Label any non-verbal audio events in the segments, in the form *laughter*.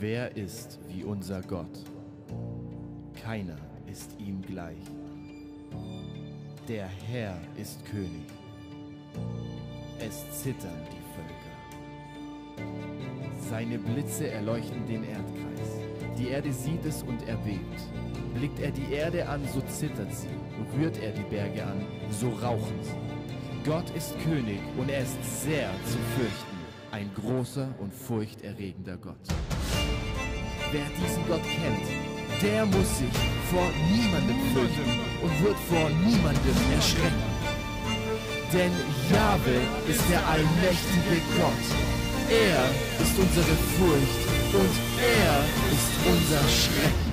Wer ist wie unser Gott? Keiner ist ihm gleich. Der Herr ist König. Es zittern die Völker. Seine Blitze erleuchten den Erdkreis. Die Erde sieht es und erbebt. Blickt er die Erde an, so zittert sie. Rührt er die Berge an, so rauchen sie. Gott ist König und er ist sehr zu fürchten. Ein großer und furchterregender Gott. Wer diesen Gott kennt, der muss sich vor niemandem fürchten und wird vor niemandem erschrecken. Denn Jahwe ist der allmächtige Gott. Er ist unsere Furcht und er ist unser Schrecken.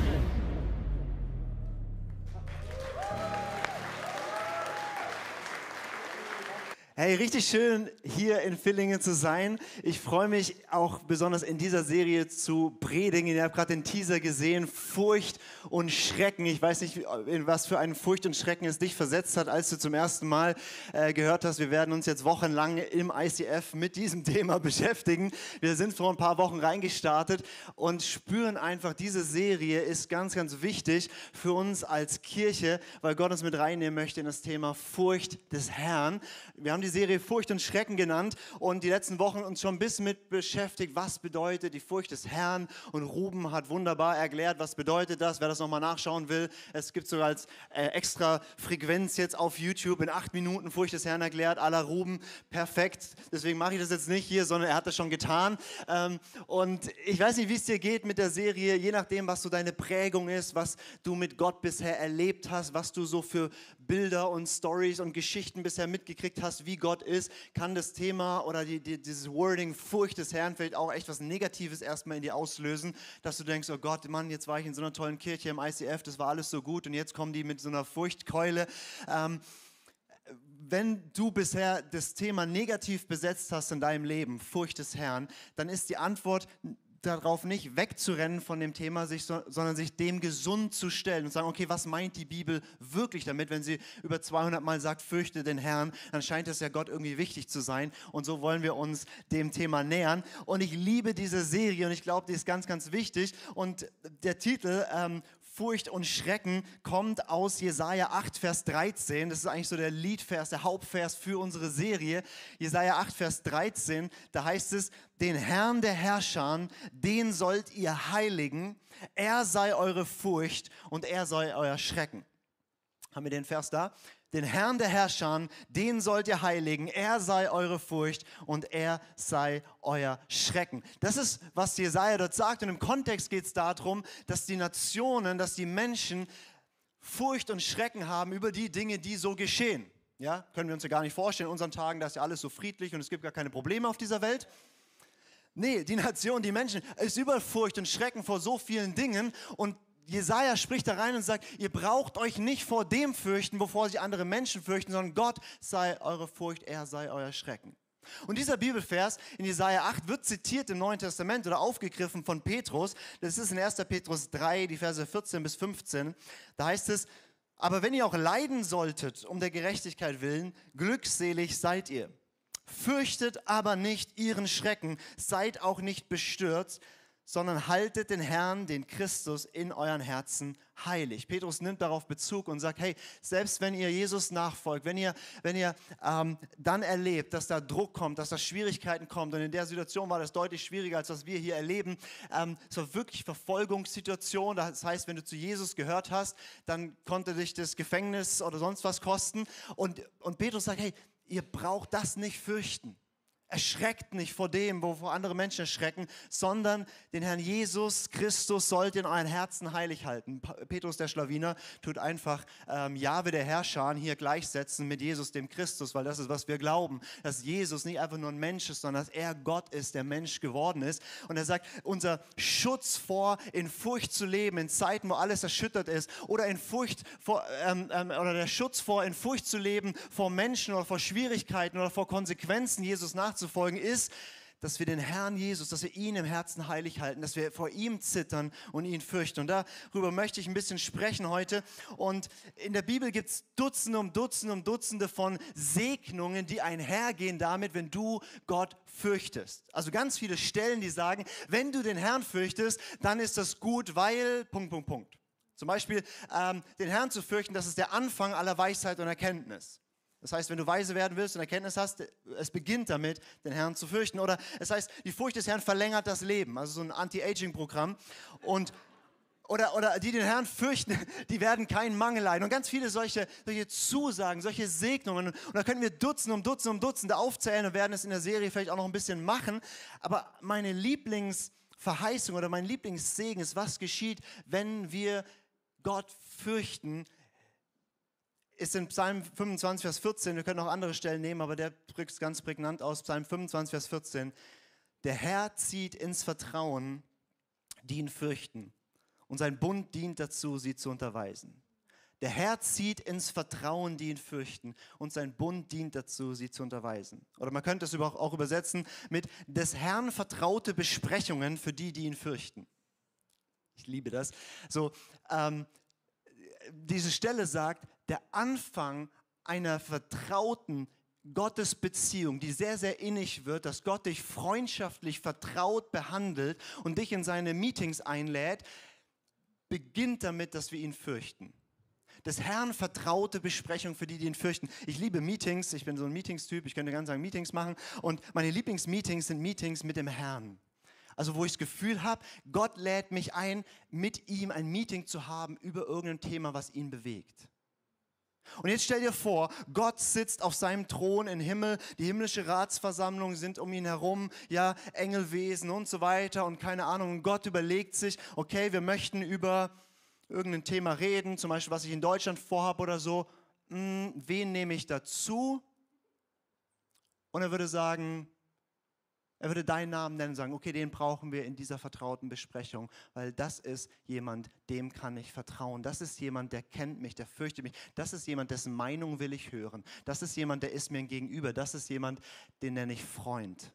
Hey, richtig schön hier in Villingen zu sein. Ich freue mich auch besonders in dieser Serie zu predigen. Ihr habt gerade den Teaser gesehen, Furcht und Schrecken. Ich weiß nicht, in was für einen Furcht und Schrecken es dich versetzt hat, als du zum ersten Mal äh, gehört hast. Wir werden uns jetzt wochenlang im ICF mit diesem *laughs* Thema beschäftigen. Wir sind vor ein paar Wochen reingestartet und spüren einfach, diese Serie ist ganz, ganz wichtig für uns als Kirche, weil Gott uns mit reinnehmen möchte in das Thema Furcht des Herrn. Wir haben die Serie Furcht und Schrecken genannt und die letzten Wochen uns schon ein bisschen mit beschäftigt, was bedeutet die Furcht des Herrn. Und Ruben hat wunderbar erklärt, was bedeutet das. Wer das nochmal nachschauen will, es gibt sogar als äh, extra Frequenz jetzt auf YouTube in acht Minuten Furcht des Herrn erklärt, aller Ruben, perfekt. Deswegen mache ich das jetzt nicht hier, sondern er hat das schon getan. Ähm, und ich weiß nicht, wie es dir geht mit der Serie, je nachdem, was so deine Prägung ist, was du mit Gott bisher erlebt hast, was du so für Bilder und Stories und Geschichten bisher mitgekriegt hast, wie Gott ist, kann das Thema oder die, die, dieses Wording Furcht des Herrn vielleicht auch echt was Negatives erstmal in dir auslösen, dass du denkst, oh Gott, Mann, jetzt war ich in so einer tollen Kirche im ICF, das war alles so gut und jetzt kommen die mit so einer Furchtkeule. Ähm, wenn du bisher das Thema negativ besetzt hast in deinem Leben, Furcht des Herrn, dann ist die Antwort darauf nicht wegzurennen von dem Thema, sich, sondern sich dem gesund zu stellen und sagen, okay, was meint die Bibel wirklich damit? Wenn sie über 200 Mal sagt, fürchte den Herrn, dann scheint es ja Gott irgendwie wichtig zu sein. Und so wollen wir uns dem Thema nähern. Und ich liebe diese Serie und ich glaube, die ist ganz, ganz wichtig. Und der Titel ähm, Furcht und Schrecken kommt aus Jesaja 8, Vers 13. Das ist eigentlich so der Liedvers, der Hauptvers für unsere Serie. Jesaja 8, Vers 13, da heißt es, den Herrn der Herrscher, den sollt ihr heiligen. Er sei eure Furcht und er sei euer Schrecken. Haben wir den Vers da? Den Herrn der Herrscher, den sollt ihr heiligen. Er sei eure Furcht und er sei euer Schrecken. Das ist, was Jesaja dort sagt. Und im Kontext geht es darum, dass die Nationen, dass die Menschen Furcht und Schrecken haben über die Dinge, die so geschehen. Ja, können wir uns ja gar nicht vorstellen. In unseren Tagen, da ist ja alles so friedlich und es gibt gar keine Probleme auf dieser Welt. Nee, die Nation, die Menschen, ist über Furcht und Schrecken vor so vielen Dingen und Jesaja spricht da rein und sagt, ihr braucht euch nicht vor dem fürchten, wovor sich andere Menschen fürchten, sondern Gott sei eure Furcht, er sei euer Schrecken. Und dieser Bibelvers in Jesaja 8 wird zitiert im Neuen Testament oder aufgegriffen von Petrus. Das ist in 1. Petrus 3, die Verse 14 bis 15. Da heißt es, aber wenn ihr auch leiden solltet um der Gerechtigkeit willen, glückselig seid ihr. Fürchtet aber nicht ihren Schrecken, seid auch nicht bestürzt, sondern haltet den Herrn, den Christus in euren Herzen heilig. Petrus nimmt darauf Bezug und sagt, hey, selbst wenn ihr Jesus nachfolgt, wenn ihr, wenn ihr ähm, dann erlebt, dass da Druck kommt, dass da Schwierigkeiten kommen, und in der Situation war das deutlich schwieriger, als was wir hier erleben, ähm, es war wirklich Verfolgungssituation, das heißt, wenn du zu Jesus gehört hast, dann konnte dich das Gefängnis oder sonst was kosten und, und Petrus sagt, hey, ihr braucht das nicht fürchten. Erschreckt nicht vor dem, wovor andere Menschen erschrecken, sondern den Herrn Jesus Christus sollt in euren Herzen heilig halten. Petrus der Schlawiner tut einfach ähm, Jahwe der Herrscher hier gleichsetzen mit Jesus dem Christus, weil das ist, was wir glauben, dass Jesus nicht einfach nur ein Mensch ist, sondern dass er Gott ist, der Mensch geworden ist. Und er sagt, unser Schutz vor, in Furcht zu leben, in Zeiten, wo alles erschüttert ist, oder in Furcht vor, ähm, ähm, oder der Schutz vor, in Furcht zu leben vor Menschen oder vor Schwierigkeiten oder vor Konsequenzen Jesus nach nachzufolgen, ist, dass wir den Herrn Jesus, dass wir ihn im Herzen heilig halten, dass wir vor ihm zittern und ihn fürchten. Und darüber möchte ich ein bisschen sprechen heute. Und in der Bibel gibt es Dutzende um Dutzende um Dutzende von Segnungen, die einhergehen damit, wenn du Gott fürchtest. Also ganz viele Stellen, die sagen, wenn du den Herrn fürchtest, dann ist das gut, weil Punkt, Punkt, Punkt. Zum Beispiel ähm, den Herrn zu fürchten, das ist der Anfang aller Weisheit und Erkenntnis. Das heißt, wenn du weise werden willst und Erkenntnis hast, es beginnt damit, den Herrn zu fürchten. Oder es heißt, die Furcht des Herrn verlängert das Leben. Also so ein Anti-Aging-Programm. Und oder, oder die den Herrn fürchten, *laughs* die werden keinen Mangel leiden. Und ganz viele solche, solche Zusagen, solche Segnungen. Und da können wir Dutzende um Dutzende um Dutzende aufzählen und werden es in der Serie vielleicht auch noch ein bisschen machen. Aber meine Lieblingsverheißung oder mein Lieblingssegen ist, was geschieht, wenn wir Gott fürchten, ist in Psalm 25, Vers 14, wir können auch andere Stellen nehmen, aber der drückt es ganz prägnant aus, Psalm 25, Vers 14. Der Herr zieht ins Vertrauen, die ihn fürchten, und sein Bund dient dazu, sie zu unterweisen. Der Herr zieht ins Vertrauen, die ihn fürchten, und sein Bund dient dazu, sie zu unterweisen. Oder man könnte es auch übersetzen mit des Herrn vertraute Besprechungen für die, die ihn fürchten. Ich liebe das. So, ähm, diese Stelle sagt, der Anfang einer vertrauten Gottesbeziehung, die sehr, sehr innig wird, dass Gott dich freundschaftlich vertraut behandelt und dich in seine Meetings einlädt, beginnt damit, dass wir ihn fürchten. Des Herrn vertraute Besprechung für die, die ihn fürchten. Ich liebe Meetings, ich bin so ein Meetings-Typ, ich könnte ganz sagen Meetings machen und meine Lieblingsmeetings sind Meetings mit dem Herrn. Also wo ich das Gefühl habe, Gott lädt mich ein, mit ihm ein Meeting zu haben über irgendein Thema, was ihn bewegt. Und jetzt stell dir vor, Gott sitzt auf seinem Thron im Himmel, die himmlische Ratsversammlung sind um ihn herum, ja, Engelwesen und so weiter und keine Ahnung. Und Gott überlegt sich, okay, wir möchten über irgendein Thema reden, zum Beispiel, was ich in Deutschland vorhabe oder so. Hm, wen nehme ich dazu? Und er würde sagen, er würde deinen Namen nennen und sagen, okay, den brauchen wir in dieser vertrauten Besprechung, weil das ist jemand, dem kann ich vertrauen. Das ist jemand, der kennt mich, der fürchtet mich. Das ist jemand, dessen Meinung will ich hören. Das ist jemand, der ist mir gegenüber. Das ist jemand, den nenne ich Freund.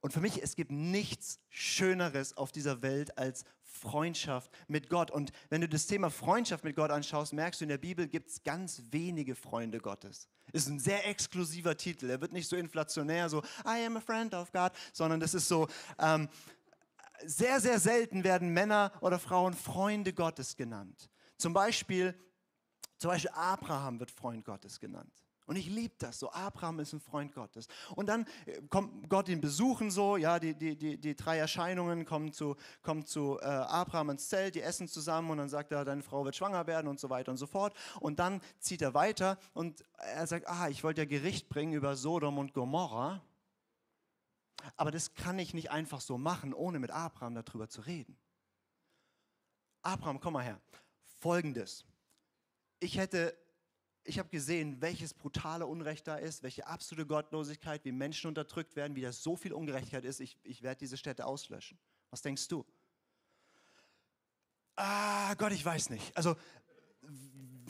Und für mich, es gibt nichts Schöneres auf dieser Welt als Freundschaft mit Gott. Und wenn du das Thema Freundschaft mit Gott anschaust, merkst du, in der Bibel gibt es ganz wenige Freunde Gottes. Ist ein sehr exklusiver Titel. Er wird nicht so inflationär, so I am a friend of God, sondern das ist so, ähm, sehr, sehr selten werden Männer oder Frauen Freunde Gottes genannt. Zum Beispiel, zum Beispiel Abraham wird Freund Gottes genannt. Und ich liebe das so. Abraham ist ein Freund Gottes. Und dann äh, kommt Gott ihn besuchen so, ja, die, die, die, die drei Erscheinungen kommen zu, kommen zu äh, Abraham ins Zelt, die essen zusammen und dann sagt er, deine Frau wird schwanger werden und so weiter und so fort. Und dann zieht er weiter und er sagt, ah, ich wollte ja Gericht bringen über Sodom und Gomorra. Aber das kann ich nicht einfach so machen, ohne mit Abraham darüber zu reden. Abraham, komm mal her. Folgendes. Ich hätte ich habe gesehen, welches brutale Unrecht da ist, welche absolute Gottlosigkeit, wie Menschen unterdrückt werden, wie das so viel Ungerechtigkeit ist. Ich, ich werde diese Städte auslöschen. Was denkst du? Ah, Gott, ich weiß nicht. Also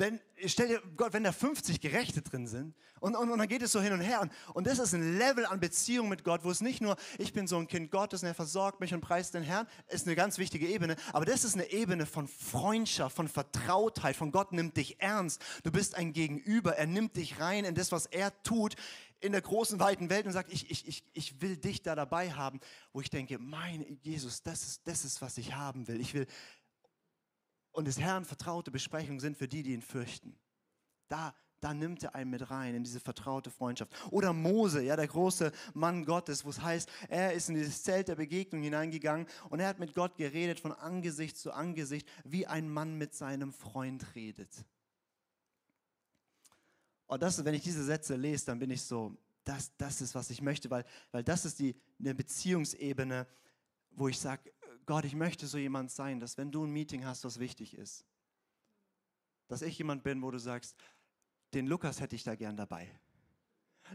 wenn, stell dir, Gott, wenn da 50 Gerechte drin sind und, und, und dann geht es so hin und her und, und das ist ein Level an Beziehung mit Gott, wo es nicht nur, ich bin so ein Kind Gottes und er versorgt mich und preist den Herrn, ist eine ganz wichtige Ebene, aber das ist eine Ebene von Freundschaft, von Vertrautheit, von Gott nimmt dich ernst, du bist ein Gegenüber, er nimmt dich rein in das, was er tut in der großen, weiten Welt und sagt, ich, ich, ich, ich will dich da dabei haben, wo ich denke, mein Jesus, das ist, das ist, was ich haben will. Ich will und des Herrn vertraute Besprechungen sind für die, die ihn fürchten. Da, da nimmt er einen mit rein in diese vertraute Freundschaft. Oder Mose, ja, der große Mann Gottes, wo es heißt, er ist in dieses Zelt der Begegnung hineingegangen und er hat mit Gott geredet von Angesicht zu Angesicht, wie ein Mann mit seinem Freund redet. Und das, wenn ich diese Sätze lese, dann bin ich so, das, das ist, was ich möchte, weil, weil das ist die, eine Beziehungsebene, wo ich sage, Gott, ich möchte so jemand sein, dass wenn du ein Meeting hast, was wichtig ist, dass ich jemand bin, wo du sagst, den Lukas hätte ich da gern dabei.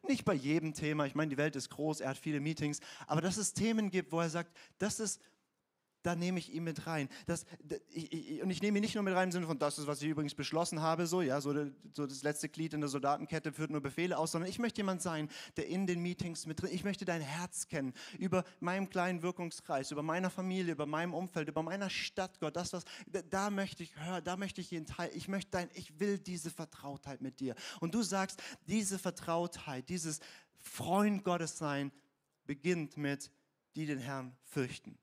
Nicht bei jedem Thema, ich meine, die Welt ist groß, er hat viele Meetings, aber dass es Themen gibt, wo er sagt, das ist, da nehme ich ihn mit rein. Das, und ich nehme ihn nicht nur mit rein im Sinne von, das ist, was ich übrigens beschlossen habe, so, ja, so, so das letzte Glied in der Soldatenkette führt nur Befehle aus, sondern ich möchte jemand sein, der in den Meetings mit drin, ich möchte dein Herz kennen, über meinem kleinen Wirkungskreis, über meiner Familie, über meinem Umfeld, über meiner Stadt, Gott, das, was, da, da möchte ich hören, da möchte ich jeden Teil, ich möchte dein, ich will diese Vertrautheit mit dir. Und du sagst, diese Vertrautheit, dieses Freund Gottes sein, beginnt mit, die den Herrn fürchten.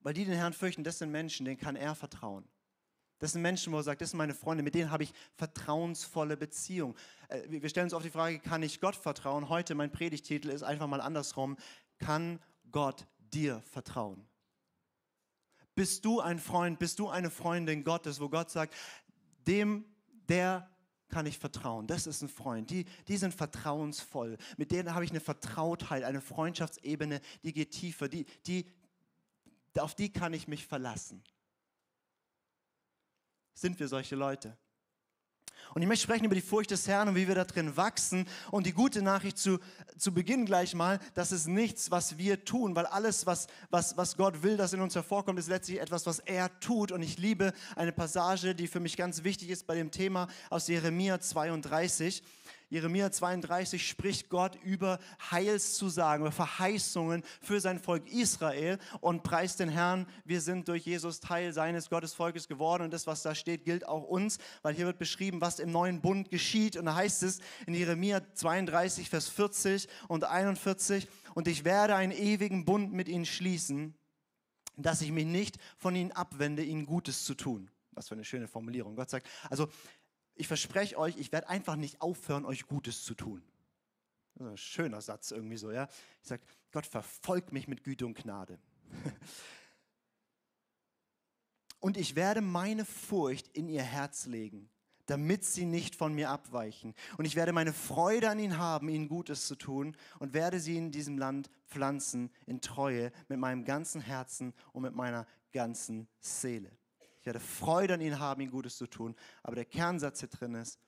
Weil die den Herrn fürchten, das sind Menschen, denen kann er vertrauen. Das sind Menschen, wo er sagt, das sind meine Freunde, mit denen habe ich vertrauensvolle Beziehung. Äh, wir stellen uns oft die Frage, kann ich Gott vertrauen? Heute mein Predigtitel ist einfach mal andersrum. Kann Gott dir vertrauen? Bist du ein Freund, bist du eine Freundin Gottes, wo Gott sagt, dem, der kann ich vertrauen. Das ist ein Freund. Die, die sind vertrauensvoll. Mit denen habe ich eine Vertrautheit, eine Freundschaftsebene, die geht tiefer. Die, die, auf die kann ich mich verlassen. Sind wir solche Leute? Und ich möchte sprechen über die Furcht des Herrn und wie wir da drin wachsen. Und die gute Nachricht zu, zu Beginn gleich mal, das ist nichts, was wir tun, weil alles, was, was, was Gott will, das in uns hervorkommt, ist letztlich etwas, was er tut. Und ich liebe eine Passage, die für mich ganz wichtig ist bei dem Thema aus Jeremia 32. Jeremia 32 spricht Gott über Heilszusagen, über Verheißungen für sein Volk Israel und preist den Herrn, wir sind durch Jesus Teil seines Gottesvolkes geworden und das, was da steht, gilt auch uns, weil hier wird beschrieben, was im neuen Bund geschieht und da heißt es in Jeremia 32, Vers 40 und 41, und ich werde einen ewigen Bund mit ihnen schließen, dass ich mich nicht von ihnen abwende, ihnen Gutes zu tun. Was für eine schöne Formulierung. Gott sagt, also ich verspreche euch, ich werde einfach nicht aufhören, euch Gutes zu tun. Das ist ein schöner Satz irgendwie so, ja. Ich sage, Gott verfolgt mich mit Güte und Gnade. *laughs* Und ich werde meine Furcht in ihr Herz legen, damit sie nicht von mir abweichen. Und ich werde meine Freude an ihnen haben, ihnen Gutes zu tun und werde sie in diesem Land pflanzen in Treue mit meinem ganzen Herzen und mit meiner ganzen Seele. Ich werde Freude an ihnen haben, ihnen Gutes zu tun. Aber der Kernsatz hier drin ist,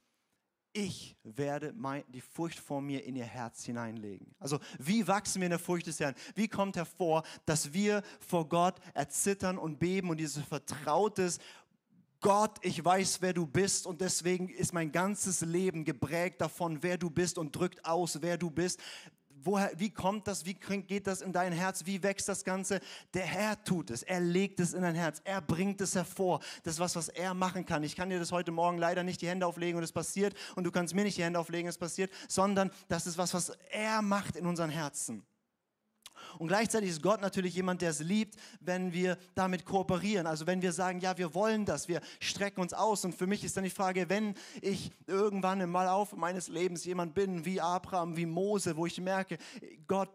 ich werde die Furcht vor mir in ihr Herz hineinlegen. Also wie wachsen wir in der Furcht des Herrn? Wie kommt hervor, dass wir vor Gott erzittern und beben und dieses vertrautes Gott, ich weiß, wer du bist und deswegen ist mein ganzes Leben geprägt davon, wer du bist und drückt aus, wer du bist woher, wie kommt das, wie geht das in dein Herz, wie wächst das Ganze? Der Herr tut es, er legt es in dein Herz, er bringt es hervor. Das ist was, was er machen kann. Ich kann dir das heute Morgen leider nicht die Hände auflegen und es passiert und du kannst mir nicht die Hände auflegen, es passiert, sondern das ist was, was er macht in unseren Herzen. Und gleichzeitig ist Gott natürlich jemand, der es liebt, wenn wir damit kooperieren. Also wenn wir sagen, ja, wir wollen das, wir strecken uns aus. Und für mich ist dann die Frage, wenn ich irgendwann im Laufe meines Lebens jemand bin wie Abraham, wie Mose, wo ich merke, Gott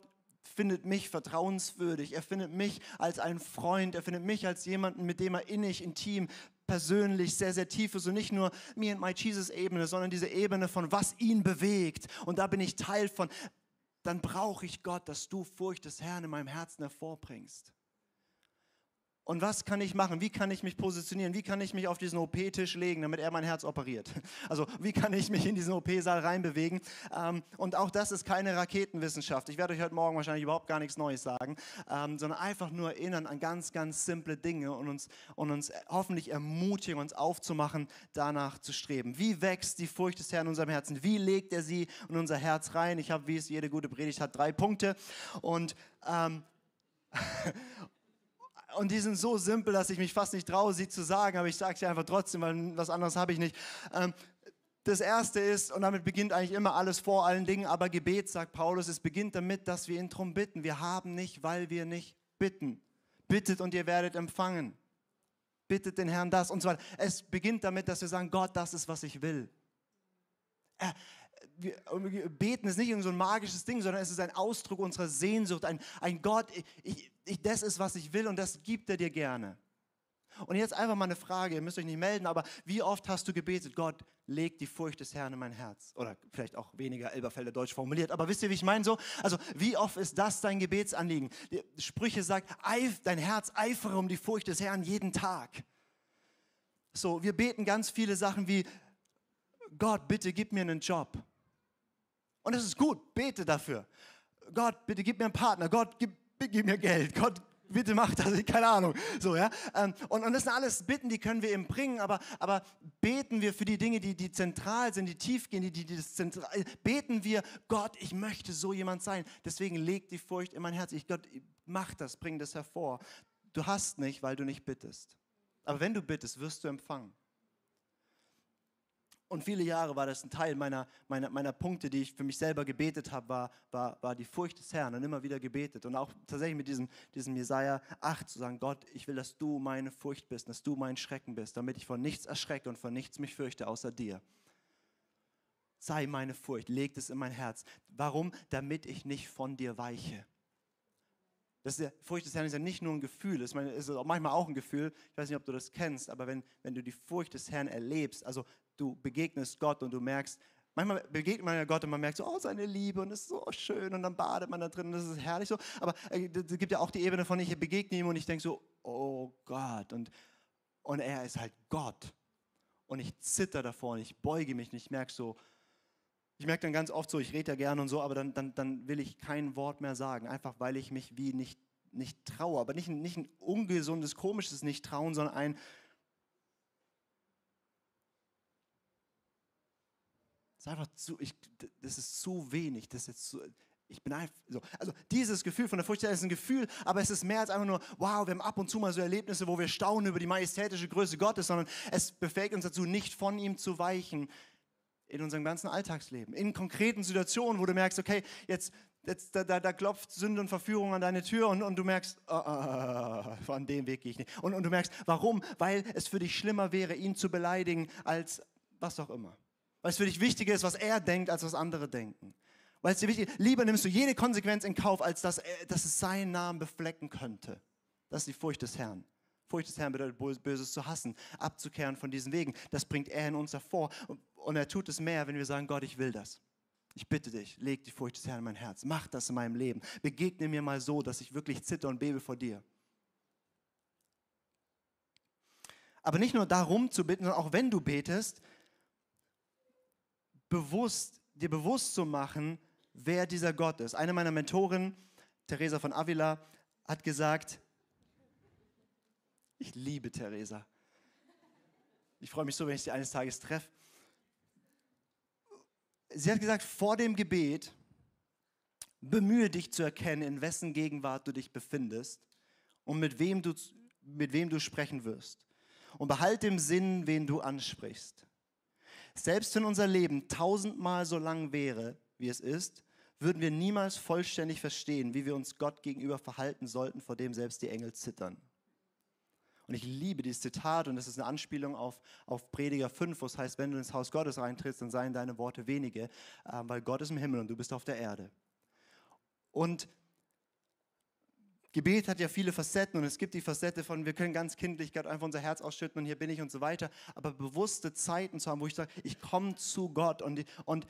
findet mich vertrauenswürdig, er findet mich als einen Freund, er findet mich als jemanden, mit dem er innig, intim persönlich sehr, sehr tief ist und nicht nur me and my Jesus Ebene, sondern diese Ebene von was ihn bewegt. Und da bin ich Teil von dann brauche ich Gott, dass du Furcht des Herrn in meinem Herzen hervorbringst. Und was kann ich machen? Wie kann ich mich positionieren? Wie kann ich mich auf diesen OP-Tisch legen, damit er mein Herz operiert? *laughs* Also wie kann ich mich in diesen OP-Saal reinbewegen? Ähm, und auch das ist keine Raketenwissenschaft. Ich werde euch heute Morgen wahrscheinlich überhaupt gar nichts Neues sagen, ähm, sondern einfach nur erinnern an ganz, ganz simple Dinge und uns, und uns hoffentlich ermutigen, uns aufzumachen, danach zu streben. Wie wächst die Furcht des Herrn in unserem Herzen? Wie legt er sie in unser Herz rein? Ich habe, wie es jede gute Predigt hat, drei Punkte. Und ähm, *laughs* und die sind so simpel, dass ich mich fast nicht traue, sie zu sagen, aber ich sage sie einfach trotzdem, weil was anderes habe ich nicht. Ähm, das erste ist, und damit beginnt eigentlich immer alles vor allen Dingen, aber Gebet, sagt Paulus, es beginnt damit, dass wir ihn darum bitten. Wir haben nicht, weil wir nicht bitten. Bittet und ihr werdet empfangen. Bittet den Herrn das und so weiter. Es beginnt damit, dass wir sagen, Gott, das ist, was ich will. Er, beten ist nicht irgend so ein magisches Ding, sondern es ist ein Ausdruck unserer Sehnsucht, ein, ein Gott, ich, ich, das ist, was ich will und das gibt er dir gerne. Und jetzt einfach mal eine Frage, ihr müsst euch nicht melden, aber wie oft hast du gebetet, Gott, leg die Furcht des Herrn in mein Herz? Oder vielleicht auch weniger Elberfelder Deutsch formuliert, aber wisst ihr, wie ich meine so? Also wie oft ist das dein Gebetsanliegen? Die Sprüche sagt, dein Herz eifere um die Furcht des Herrn jeden Tag. So, wir beten ganz viele Sachen wie, Gott, bitte gib mir einen Job. Und es ist gut, bete dafür. Gott, bitte gib mir einen Partner. Gott, gib, gib mir Geld. Gott, bitte mach das, keine Ahnung. So, ja? Ähm, und, und das sind alles Bitten, die können wir ihm bringen, aber, aber beten wir für die Dinge, die, die zentral sind, die tief gehen, die, die, das zentral, beten wir, Gott, ich möchte so jemand sein. Deswegen leg die Furcht in mein Herz. Ich, Gott, mach das, bring das hervor. Du hast nicht, weil du nicht bittest. Aber wenn du bittest, wirst du empfangen. Und viele Jahre war das ein Teil meiner, meiner, meiner Punkte, die ich für mich selber gebetet habe, war, war, war die Furcht des Herrn und immer wieder gebetet. Und auch tatsächlich mit diesem, diesem Jesaja 8 zu sagen, Gott, ich will, dass du meine Furcht bist, dass du mein Schrecken bist, damit ich vor nichts erschrecke und vor nichts mich fürchte, außer dir. Sei meine Furcht, leg es in mein Herz. Warum? Damit ich nicht von dir weiche. Das ist ja, Furcht des Herrn ist ja nicht nur ein Gefühl, es ist manchmal auch ein Gefühl. Ich weiß nicht, ob du das kennst, aber wenn, wenn du die Furcht des Herrn erlebst, also du begegnest Gott und du merkst, manchmal begegnet man ja Gott und man merkt so, oh, seine Liebe und es ist so schön und dann badet man da drin und das ist herrlich so. Aber äh, es gibt ja auch die Ebene von, ich begegne ihm und ich denke so, oh Gott. Und, und er ist halt Gott. Und ich zitter davor und ich beuge mich und ich merke so, ich merke dann ganz oft so, ich rede ja gerne und so, aber dann, dann, dann will ich kein Wort mehr sagen, einfach weil ich mich wie nicht, nicht traue. Aber nicht, nicht ein ungesundes, komisches Nicht-Trauen, sondern ein, ist einfach zu, ich, das ist zu wenig, das ist zu, ich bin einfach so. Also dieses Gefühl von der Furcht ist ein Gefühl, aber es ist mehr als einfach nur, wow, wir haben ab und zu mal so Erlebnisse, wo wir staunen über die majestätische Größe Gottes, sondern es befähigt uns dazu, nicht von ihm zu weichen in unserem ganzen Alltagsleben. In konkreten Situationen, wo du merkst, okay, jetzt, jetzt da, da, da klopft Sünde und Verführung an deine Tür und, und du merkst, oh, oh, von dem Weg gehe ich nicht. Und, und du merkst, warum? Weil es für dich schlimmer wäre, ihn zu beleidigen, als was auch immer. Weil es für dich wichtiger ist, was er denkt, als was andere denken. Weil es dir wichtig ist, lieber nimmst du jede Konsequenz in Kauf, als dass, dass es seinen Namen beflecken könnte. Das ist die Furcht des Herrn. Furcht des Herrn bedeutet, Böses zu hassen, abzukehren von diesen Wegen. Das bringt er in uns hervor. Und er tut es mehr, wenn wir sagen, Gott, ich will das. Ich bitte dich, leg die Furcht des Herrn in mein Herz. Mach das in meinem Leben. Begegne mir mal so, dass ich wirklich zitter und bebe vor dir. Aber nicht nur darum zu bitten, sondern auch wenn du betest, bewusst, dir bewusst zu machen, wer dieser Gott ist. Eine meiner Mentoren, Teresa von Avila, hat gesagt, ich liebe Teresa. Ich freue mich so, wenn ich sie eines Tages treffe. Sie hat gesagt, vor dem Gebet bemühe dich zu erkennen, in wessen Gegenwart du dich befindest und mit wem du, mit wem du sprechen wirst. Und behalte im Sinn, wen du ansprichst. Selbst wenn unser Leben tausendmal so lang wäre, wie es ist, würden wir niemals vollständig verstehen, wie wir uns Gott gegenüber verhalten sollten, vor dem selbst die Engel zittern. Und ich liebe dieses Zitat und das ist eine Anspielung auf, auf Prediger 5, wo es heißt, wenn du ins Haus Gottes reintrittst, dann seien deine Worte wenige, äh, weil Gott ist im Himmel und du bist auf der Erde. Und Gebet hat ja viele Facetten und es gibt die Facette von, wir können ganz kindlich Gott einfach unser Herz ausschütten und hier bin ich und so weiter, aber bewusste Zeiten zu haben, wo ich sage, ich komme zu Gott und, und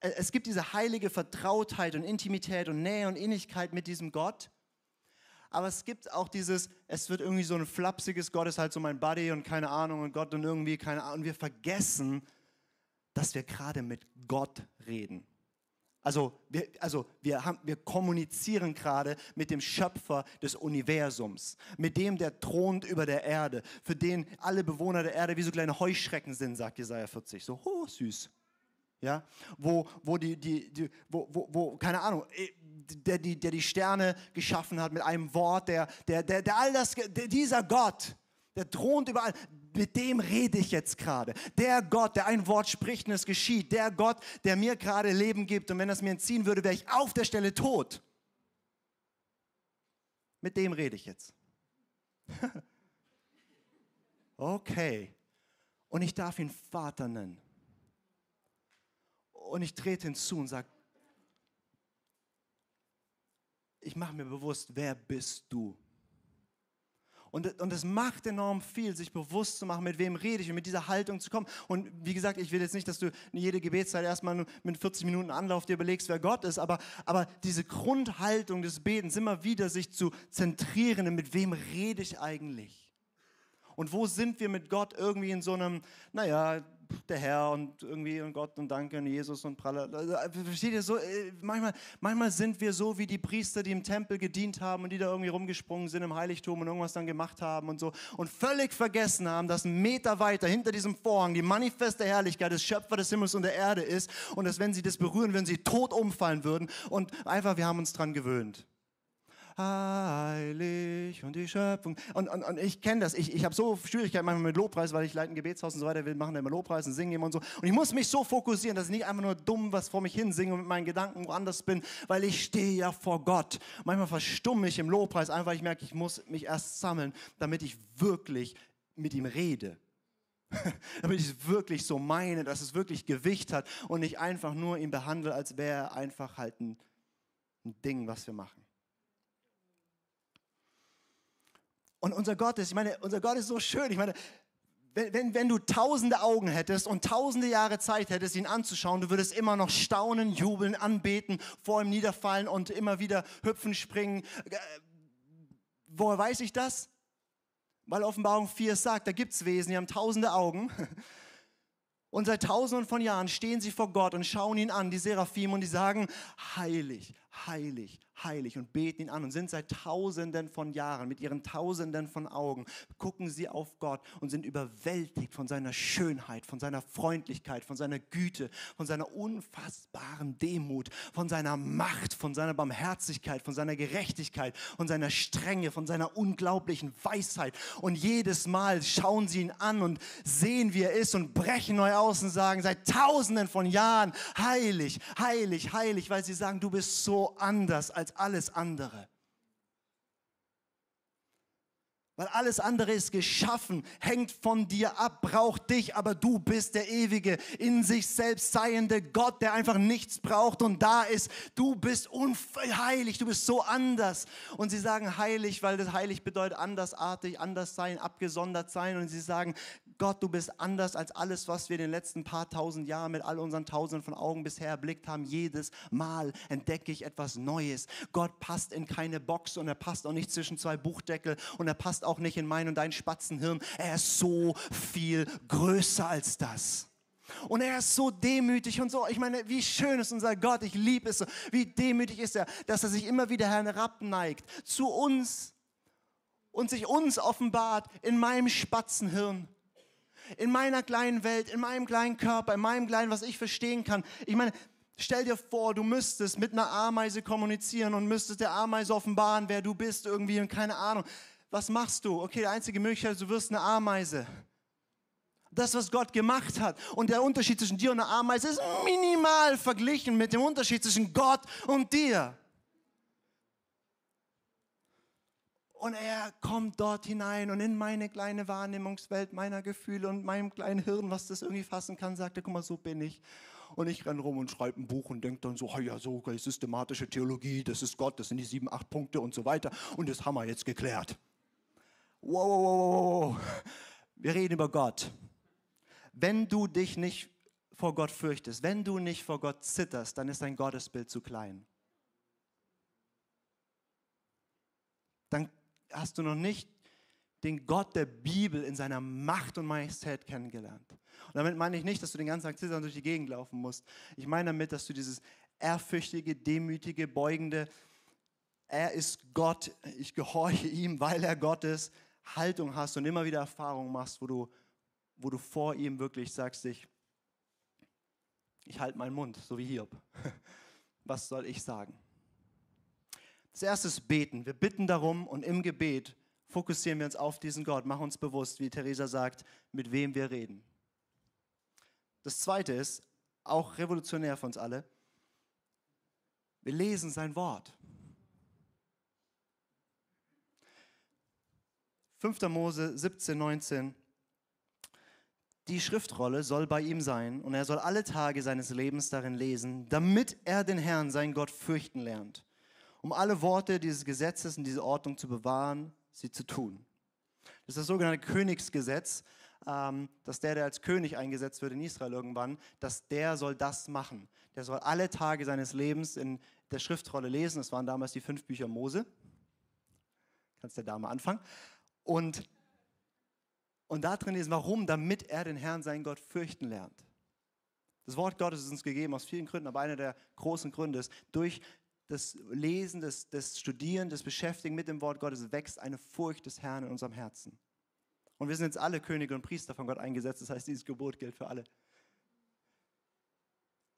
es gibt diese heilige Vertrautheit und Intimität und Nähe und Innigkeit mit diesem Gott aber es gibt auch dieses, es wird irgendwie so ein flapsiges, Gott ist halt so mein Buddy und keine Ahnung und Gott und irgendwie keine Ahnung. Und wir vergessen, dass wir gerade mit Gott reden. Also wir, also wir, haben, wir kommunizieren gerade mit dem Schöpfer des Universums, mit dem, der thront über der Erde, für den alle Bewohner der Erde wie so kleine Heuschrecken sind, sagt Jesaja 40. So, oh, süß. Ja, wo, wo die, die, die wo, wo, wo, keine Ahnung, der die, der die Sterne geschaffen hat mit einem Wort, der, der, der, der all das, der, dieser Gott, der thront überall, mit dem rede ich jetzt gerade. Der Gott, der ein Wort spricht und es geschieht. Der Gott, der mir gerade Leben gibt und wenn das mir entziehen würde, wäre ich auf der Stelle tot. Mit dem rede ich jetzt. *laughs* okay. Und ich darf ihn Vater nennen. Und ich trete hinzu und sage, ich mache mir bewusst, wer bist du? Und, und es macht enorm viel, sich bewusst zu machen, mit wem rede ich und mit dieser Haltung zu kommen. Und wie gesagt, ich will jetzt nicht, dass du jede Gebetszeit erstmal mit 40 Minuten Anlauf dir überlegst, wer Gott ist, aber, aber diese Grundhaltung des Betens, immer wieder sich zu zentrieren, mit wem rede ich eigentlich? Und wo sind wir mit Gott irgendwie in so einem, naja, der Herr und irgendwie und Gott und Danke und Jesus und Praller. Versteht ihr so? Äh, manchmal, manchmal sind wir so wie die Priester, die im Tempel gedient haben und die da irgendwie rumgesprungen sind im Heiligtum und irgendwas dann gemacht haben und so und völlig vergessen haben, dass ein Meter weiter hinter diesem Vorhang die manifeste Herrlichkeit des Schöpfer des Himmels und der Erde ist und dass wenn sie das berühren, wenn sie tot umfallen würden und einfach wir haben uns dran gewöhnt heilig und die Schöpfung. Und, und, und ich kenne das. Ich, ich habe so Schwierigkeiten manchmal mit Lobpreis, weil ich leite ein Gebetshaus und so weiter. Wir machen immer Lobpreis und singen immer und so. Und ich muss mich so fokussieren, dass ich nicht einfach nur dumm was vor mich hin singe und mit meinen Gedanken woanders bin, weil ich stehe ja vor Gott. Manchmal verstumme ich im Lobpreis einfach, weil ich merke, ich muss mich erst sammeln, damit ich wirklich mit ihm rede. *laughs* damit ich es wirklich so meine, dass es wirklich Gewicht hat und nicht einfach nur ihn behandle, als wäre er einfach halt ein, ein Ding, was wir machen. Und unser Gott ist, ich meine, unser Gott ist so schön. Ich meine, wenn, wenn, wenn du tausende Augen hättest und tausende Jahre Zeit hättest, ihn anzuschauen, du würdest immer noch staunen, jubeln, anbeten, vor ihm niederfallen und immer wieder hüpfen, springen. Äh, woher weiß ich das? Weil Offenbarung 4 sagt, da gibt es Wesen, die haben tausende Augen. Und seit tausenden von Jahren stehen sie vor Gott und schauen ihn an, die Seraphim, und die sagen, heilig, heilig, heilig und beten ihn an und sind seit tausenden von Jahren mit ihren tausenden von Augen, gucken sie auf Gott und sind überwältigt von seiner Schönheit, von seiner Freundlichkeit, von seiner Güte, von seiner unfassbaren Demut, von seiner Macht, von seiner Barmherzigkeit, von seiner Gerechtigkeit, von seiner Strenge, von seiner unglaublichen Weisheit. Und jedes Mal schauen sie ihn an und sehen, wie er ist und brechen neu aus und sagen, seit tausenden von Jahren, heilig, heilig, heilig, weil sie sagen, du bist so anders als alles andere. Weil alles andere ist geschaffen, hängt von dir ab, braucht dich, aber du bist der ewige, in sich selbst seiende Gott, der einfach nichts braucht und da ist. Du bist unheilig, du bist so anders. Und sie sagen heilig, weil das heilig bedeutet andersartig, anders sein, abgesondert sein. Und sie sagen, Gott, du bist anders als alles, was wir in den letzten paar tausend Jahren mit all unseren tausenden von Augen bisher erblickt haben. Jedes Mal entdecke ich etwas Neues. Gott passt in keine Box und er passt auch nicht zwischen zwei Buchdeckel und er passt auch nicht in mein und dein Spatzenhirn. Er ist so viel größer als das. Und er ist so demütig und so. Ich meine, wie schön ist unser Gott. Ich liebe es so. Wie demütig ist er, dass er sich immer wieder herabneigt zu uns und sich uns offenbart in meinem Spatzenhirn in meiner kleinen Welt, in meinem kleinen Körper, in meinem kleinen, was ich verstehen kann. Ich meine, stell dir vor, du müsstest mit einer Ameise kommunizieren und müsstest der Ameise offenbaren, wer du bist irgendwie und keine Ahnung. Was machst du? Okay, die einzige Möglichkeit du wirst eine Ameise. Das, was Gott gemacht hat. Und der Unterschied zwischen dir und einer Ameise ist minimal verglichen mit dem Unterschied zwischen Gott und dir. Und er kommt dort hinein und in meine kleine Wahrnehmungswelt meiner Gefühle und meinem kleinen Hirn, was das irgendwie fassen kann, sagt er, guck mal, so bin ich. Und ich renne rum und schreibe ein Buch und denke dann so, oh ja, so systematische Theologie, das ist Gott, das sind die sieben, acht Punkte und so weiter. Und das haben wir jetzt geklärt. Wow, wow, wow, wow. Wir reden über Gott. Wenn du dich nicht vor Gott fürchtest, wenn du nicht vor Gott zitterst, dann ist dein Gottesbild zu klein. Dann hast du noch nicht den Gott der Bibel in seiner Macht und Majestät kennengelernt. Und damit meine ich nicht, dass du den ganzen Tag zittern durch die Gegend laufen musst. Ich meine damit, dass du dieses ehrfürchtige, demütige, beugende, er ist Gott, ich gehorche ihm, weil er Gott ist, Haltung hast und immer wieder Erfahrungen machst, wo du, wo du vor ihm wirklich sagst, ich, ich halte meinen Mund, so wie Hiob. *laughs* Was soll ich sagen? Das erste ist beten. Wir bitten darum und im Gebet fokussieren wir uns auf diesen Gott, machen uns bewusst, wie Theresa sagt, mit wem wir reden. Das zweite ist, auch revolutionär für uns alle, wir lesen sein Wort. 5. Mose 17, 19. Die Schriftrolle soll bei ihm sein und er soll alle Tage seines Lebens darin lesen, damit er den Herrn, sein Gott, fürchten lernt um alle Worte dieses Gesetzes und diese Ordnung zu bewahren, sie zu tun. Das ist das sogenannte Königsgesetz, ähm, dass der, der als König eingesetzt wird in Israel irgendwann, dass der soll das machen. Der soll alle Tage seines Lebens in der Schriftrolle lesen. Das waren damals die fünf Bücher Mose. Kannst der Dame anfangen. Und Und da drin ist, warum? Damit er den Herrn, seinen Gott, fürchten lernt. Das Wort Gottes ist uns gegeben aus vielen Gründen, aber einer der großen Gründe ist, durch das Lesen, das, das Studieren, das Beschäftigen mit dem Wort Gottes wächst eine Furcht des Herrn in unserem Herzen. Und wir sind jetzt alle Könige und Priester von Gott eingesetzt, das heißt, dieses Gebot gilt für alle.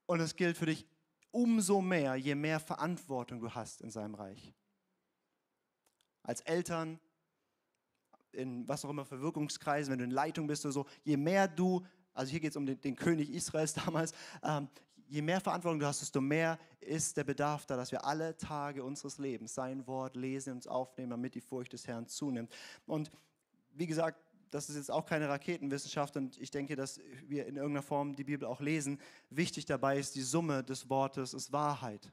Und es gilt für dich umso mehr, je mehr Verantwortung du hast in seinem Reich. Als Eltern, in was auch immer für Wirkungskreisen, wenn du in Leitung bist oder so, je mehr du, also hier geht es um den, den, König Israels *laughs* damals, ähm, je mehr Verantwortung du hast, desto mehr ist der Bedarf da, dass wir alle Tage unseres Lebens sein Wort lesen und aufnehmen, damit die Furcht des Herrn zunimmt. Und wie gesagt, das ist jetzt auch keine Raketenwissenschaft und ich denke, dass wir in irgendeiner Form die Bibel auch lesen. Wichtig dabei ist, die Summe des Wortes ist Wahrheit.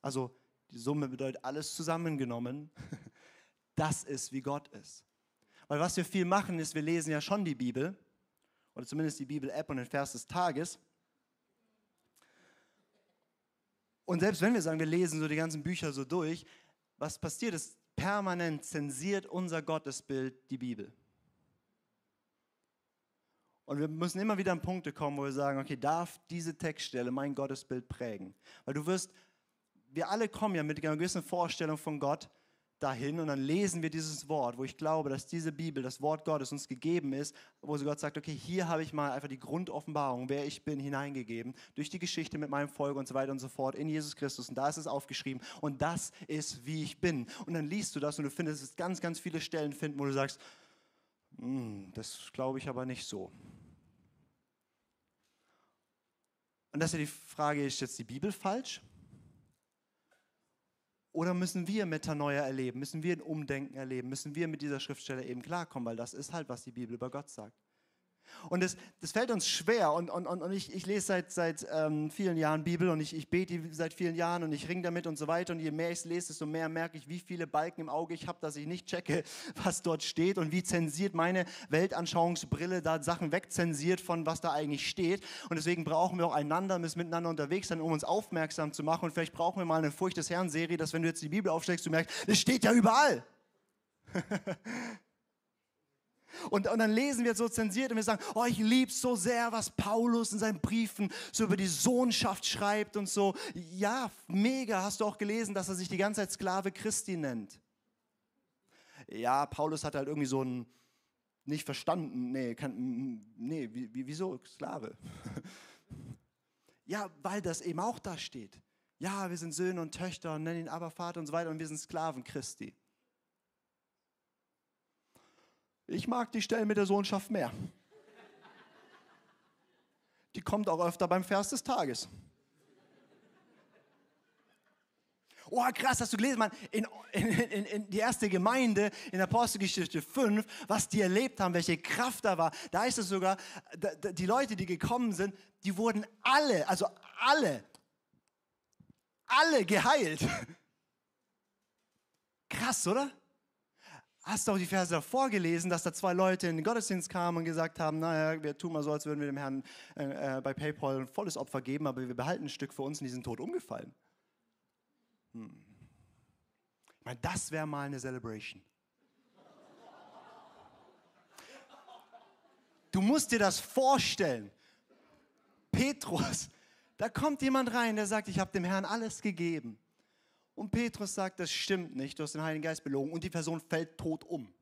Also die Summe bedeutet alles zusammengenommen. *laughs* Das ist, wie Gott ist. Weil was wir viel machen, ist, wir lesen ja schon die Bibel, oder zumindest die Bibel-App und den Vers des Tages. Und selbst wenn wir sagen, wir lesen so die ganzen Bücher so durch, was passiert ist, permanent zensiert unser Gottesbild die Bibel. Und wir müssen immer wieder an Punkte kommen, wo wir sagen, okay, darf diese Textstelle mein Gottesbild prägen? Weil du wirst, wir alle kommen ja mit einer gewissen Vorstellung von Gott dahin und dann lesen wir dieses Wort, wo ich glaube, dass diese Bibel, das Wort Gottes uns gegeben ist, wo Gott sagt, okay, hier habe ich mal einfach die Grundoffenbarung, wer ich bin, hineingegeben, durch die Geschichte mit meinem Volk und so weiter und so fort, in Jesus Christus. Und da ist es aufgeschrieben und das ist, wie ich bin. Und dann liest du das und du findest es ganz, ganz viele Stellen finden, wo du sagst, hm, das glaube ich aber nicht so. Und das ist ja die Frage, ist jetzt die Bibel falsch? Oder müssen wir Metanoia erleben? Müssen wir ein Umdenken erleben? Müssen wir mit dieser Schriftstelle eben klarkommen? Weil das ist halt, was die Bibel über Gott sagt. Und das, das fällt uns schwer. Und, und, und ich, ich lese seit, seit ähm, vielen Jahren Bibel und ich, ich bete seit vielen Jahren und ich ringe damit und so weiter. Und je mehr ich es lese, desto mehr merke ich, wie viele Balken im Auge ich habe, dass ich nicht checke, *laughs* was dort steht und wie zensiert meine Weltanschauungsbrille da Sachen wegzensiert von was da eigentlich steht. Und deswegen brauchen wir auch einander, müssen miteinander unterwegs sein, um uns aufmerksam zu machen. Und vielleicht brauchen wir mal eine Furcht des Herrn-Serie, dass wenn du jetzt die Bibel aufschlägst, du merkst, es steht ja überall. *laughs* Und, und dann lesen wir so zensiert und wir sagen, oh, ich liebe so sehr, was Paulus in seinen Briefen so über die Sohnschaft schreibt und so. Ja, mega, hast du auch gelesen, dass er sich die ganze Zeit Sklave Christi nennt. Ja, Paulus hat halt irgendwie so ein, nicht verstanden, nee, kann, nee, wieso Sklave? ja, weil das eben auch da steht. Ja, wir sind Söhne und Töchter und nennen ihn aber Vater und so weiter und wir sind Sklaven Christi. Ich mag die Stellen mit der Sohnschaft mehr. Die kommt auch öfter beim Vers des Tages. Oh, krass, hast du gelesen, Mann, in, in, in, in, die erste Gemeinde in Apostelgeschichte 5, was die erlebt haben, welche Kraft da war. Da ist es sogar, die Leute, die gekommen sind, die wurden alle, also alle, alle geheilt. Krass, oder? Hast du auch die Verse davor gelesen, dass da zwei Leute in den Gottesdienst kamen und gesagt haben, naja, wir tun mal so, als würden wir dem Herrn äh, äh, bei PayPal ein volles Opfer geben, aber wir behalten ein Stück für uns und die sind tot umgefallen. Hm. Ich meine, das wäre mal eine Celebration. Du musst dir das vorstellen. Petrus, da kommt jemand rein, der sagt, ich habe dem Herrn alles gegeben. Und Petrus sagt, das stimmt nicht, du hast den Heiligen Geist belogen. Und die Person fällt tot um.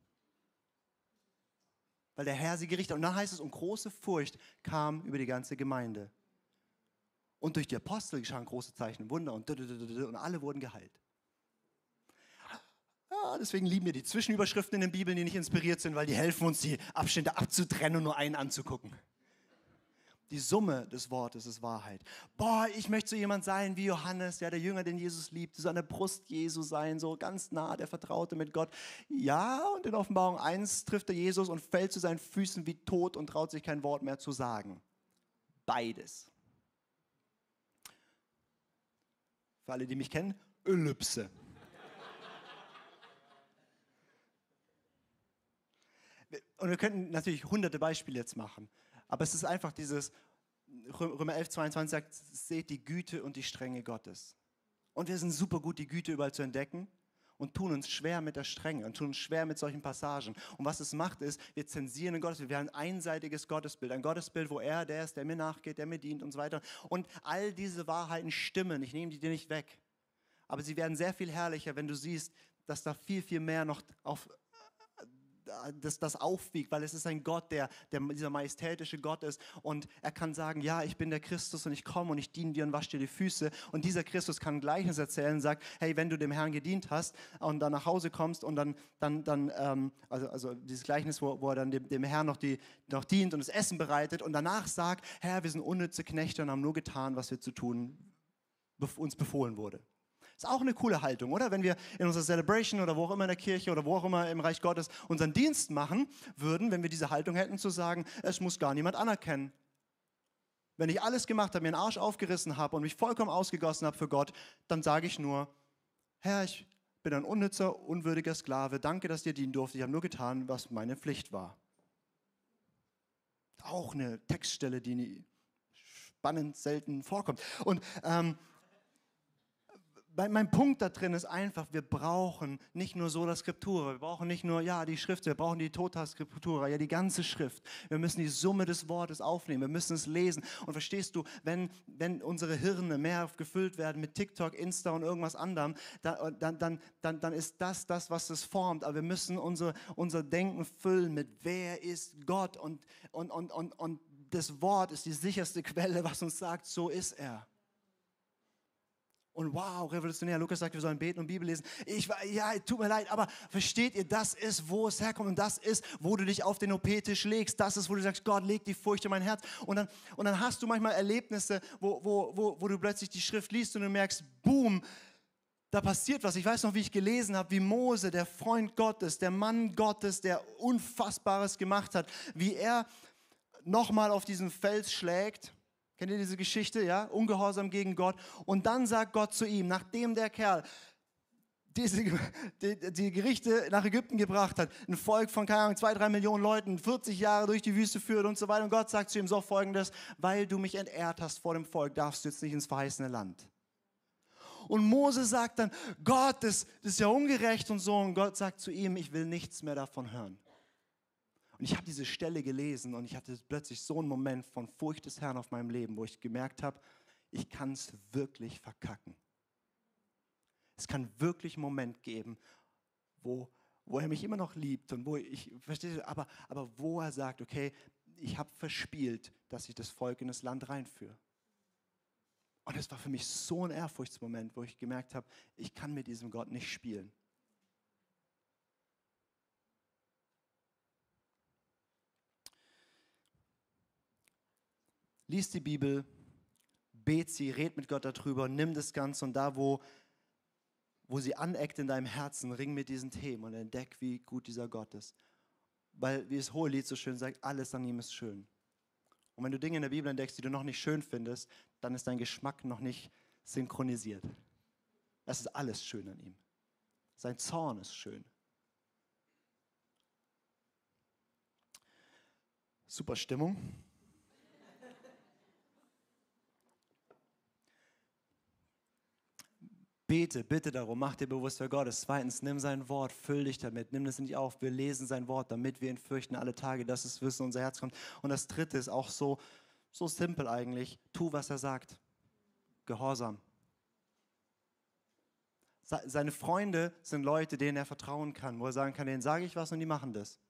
Weil der Herr sie gerichtet hat. Und dann heißt es, und große Furcht kam über die ganze Gemeinde. Und durch die Apostel geschahen große Zeichen und Wunder und, und alle wurden geheilt. Ja, deswegen lieben wir die Zwischenüberschriften in den Bibeln, die nicht inspiriert sind, weil die helfen uns, die Abstände abzutrennen und nur einen anzugucken. Die Summe des Wortes ist Wahrheit. Boah, ich möchte so jemand sein wie Johannes, ja, der Jünger, den Jesus liebt, so an der Brust Jesu sein, so ganz nah, der Vertraute mit Gott. Ja, und in Offenbarung 1 trifft er Jesus und fällt zu seinen Füßen wie tot und traut sich kein Wort mehr zu sagen. Beides. Für alle, die mich kennen, Ellipse. Und wir könnten natürlich hunderte Beispiele jetzt machen. Aber es ist einfach dieses, Römer 11, 22 sagt, seht die Güte und die Strenge Gottes. Und wir sind super gut, die Güte überall zu entdecken. und tun uns schwer mit der Strenge und tun uns schwer mit solchen Passagen. Und was es macht, ist, wir zensieren ein Gottesbild. Wir haben ein einseitiges Gottesbild. Ein Gottesbild, wo er der ist, der mir nachgeht, der mir dient und so weiter. Und all diese Wahrheiten stimmen. Ich nehme die dir nicht weg. Aber sie werden sehr viel herrlicher, wenn du siehst, dass da viel, viel mehr noch auf, das, das aufwiegt, weil es ist ein Gott, der, der dieser majestätische Gott ist und er kann sagen, ja, ich bin der Christus und ich komme und ich diene dir und wasche dir die Füße und dieser Christus kann Gleiches erzählen und sagt, hey, wenn du dem Herrn gedient hast und dann nach Hause kommst und dann, dann, dann ähm, also, also dieses Gleichnis, wo, wo er dann dem, dem Herrn noch, die, noch dient und das Essen bereitet und danach sagt, Herr, wir sind unnütze Knechte und haben nur getan, was wir zu tun uns befohlen wurde. Ist auch eine coole Haltung, oder? Wenn wir in unserer Celebration oder wo auch immer in der Kirche oder wo auch immer im Reich Gottes unseren Dienst machen würden, wenn wir diese Haltung hätten, zu sagen, es muss gar niemand anerkennen. Wenn ich alles gemacht habe, mir den Arsch aufgerissen habe und mich vollkommen ausgegossen habe für Gott, dann sage ich nur, Herr, ich bin ein unnützer, unwürdiger Sklave. Danke, dass dir dienen durfte. Ich habe nur getan, was meine Pflicht war. Auch eine Textstelle, die spannend selten vorkommt. Und ähm, mein Punkt da drin ist einfach, wir brauchen nicht nur Sola Scriptura, wir brauchen nicht nur, ja, die Schrift, wir brauchen die Tota Scriptura, ja, die ganze Schrift. Wir müssen die Summe des Wortes aufnehmen, wir müssen es lesen. Und verstehst du, wenn, wenn unsere Hirne mehr gefüllt werden mit TikTok, Insta und irgendwas anderem, dann, dann, dann, dann ist das das, was es formt. Aber wir müssen unser, unser Denken füllen mit, wer ist Gott? Und, und, und, und, und das Wort ist die sicherste Quelle, was uns sagt, so ist er. Und wow, revolutionär. Lukas sagt, wir sollen beten und Bibel lesen. Ich war, ja, tut mir leid, aber versteht ihr, das ist, wo es herkommt und das ist, wo du dich auf den OP-Tisch legst. Das ist, wo du sagst, Gott, leg die Furcht in mein Herz. Und dann, und dann hast du manchmal Erlebnisse, wo, wo, wo, wo du plötzlich die Schrift liest und du merkst, boom, da passiert was. Ich weiß noch, wie ich gelesen habe, wie Mose, der Freund Gottes, der Mann Gottes, der Unfassbares gemacht hat, wie er nochmal auf diesen Fels schlägt Kennt ihr diese Geschichte? Ja, ungehorsam gegen Gott. Und dann sagt Gott zu ihm, nachdem der Kerl diese, *laughs* die, die, Gerichte nach Ägypten gebracht hat, ein Volk von, keine Ahnung, zwei, drei Millionen Leuten, 40 Jahre durch die Wüste führt und so weiter. Und Gott sagt zu ihm so folgendes, weil du mich entehrt hast vor dem Volk, darfst du jetzt nicht ins verheißene Land. Und Mose sagt dann, Gott, das, das ist ja ungerecht und so. Und Gott sagt zu ihm, ich will nichts mehr davon hören. Und ich habe diese Stelle gelesen und ich hatte plötzlich so einen Moment von Furcht des Herrn auf meinem Leben, wo ich gemerkt habe, ich kann es wirklich verkacken. Es kann wirklich einen Moment geben, wo, wo er mich immer noch liebt und wo ich, verstehe, aber, aber wo er sagt, okay, ich habe verspielt, dass ich das Volk in das Land reinführe. Und es war für mich so ein Ehrfurchtsmoment, wo ich gemerkt habe, ich kann mit diesem Gott nicht spielen. Lies die Bibel, bet sie, red mit Gott darüber, nimm das Ganze und da, wo, wo sie aneckt in deinem Herzen, ring mit diesen Themen und entdeck, wie gut dieser Gott ist. Weil, wie das hohe Lied so schön sagt, alles an ihm ist schön. Und wenn du Dinge in der Bibel entdeckst, die du noch nicht schön findest, dann ist dein Geschmack noch nicht synchronisiert. Es ist alles schön an ihm. Sein Zorn ist schön. Super Stimmung. Bete, bitte darum, mach dir bewusst, wer Gott ist. Zweitens, nimm sein Wort, füll dich damit, nimm das nicht auf. Wir lesen sein Wort, damit wir ihn fürchten alle Tage, dass es Wissen in unser Herz kommt. Und das dritte ist auch so, so simpel eigentlich. Tu, was er sagt. Gehorsam. Seine Freunde sind Leute, denen er vertrauen kann, wo er sagen kann, denen sage ich was und die machen das.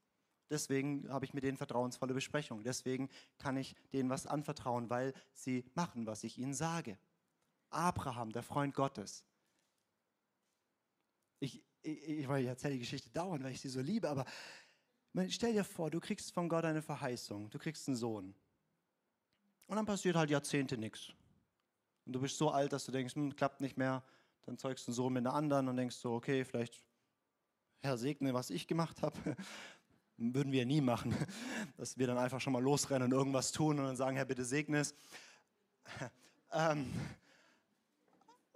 Deswegen habe ich mit denen vertrauensvolle Besprechungen. Deswegen kann ich denen was anvertrauen, weil sie machen, was ich ihnen sage. Abraham, der Freund Gottes, ich, ich, ich, ich erzähle die Geschichte dauernd, weil ich sie so liebe, aber stell dir vor, du kriegst von Gott eine Verheißung, du kriegst einen Sohn. Und dann passiert halt Jahrzehnte nichts. Und du bist so alt, dass du denkst, hm, klappt nicht mehr. Dann zeugst du einen Sohn mit einer anderen und denkst so, okay, vielleicht Herr segne, was ich gemacht habe. *laughs* Würden wir nie machen, *laughs* dass wir dann einfach schon mal losrennen und irgendwas tun und dann sagen, Herr, bitte segne es. *laughs* ähm,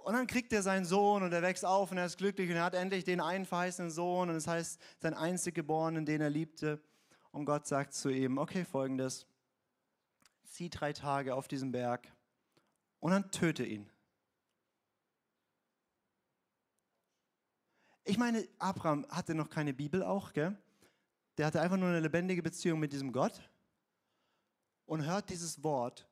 und dann kriegt er seinen Sohn und er wächst auf und er ist glücklich und er hat endlich den einen verheißenen Sohn und das heißt sein einzig Geborenen, den er liebte. Und Gott sagt zu ihm, okay, folgendes, zieh drei Tage auf diesem Berg und dann töte ihn. Ich meine, Abraham hatte noch keine Bibel auch, gell? Der hatte einfach nur eine lebendige Beziehung mit diesem Gott und hört dieses Wort,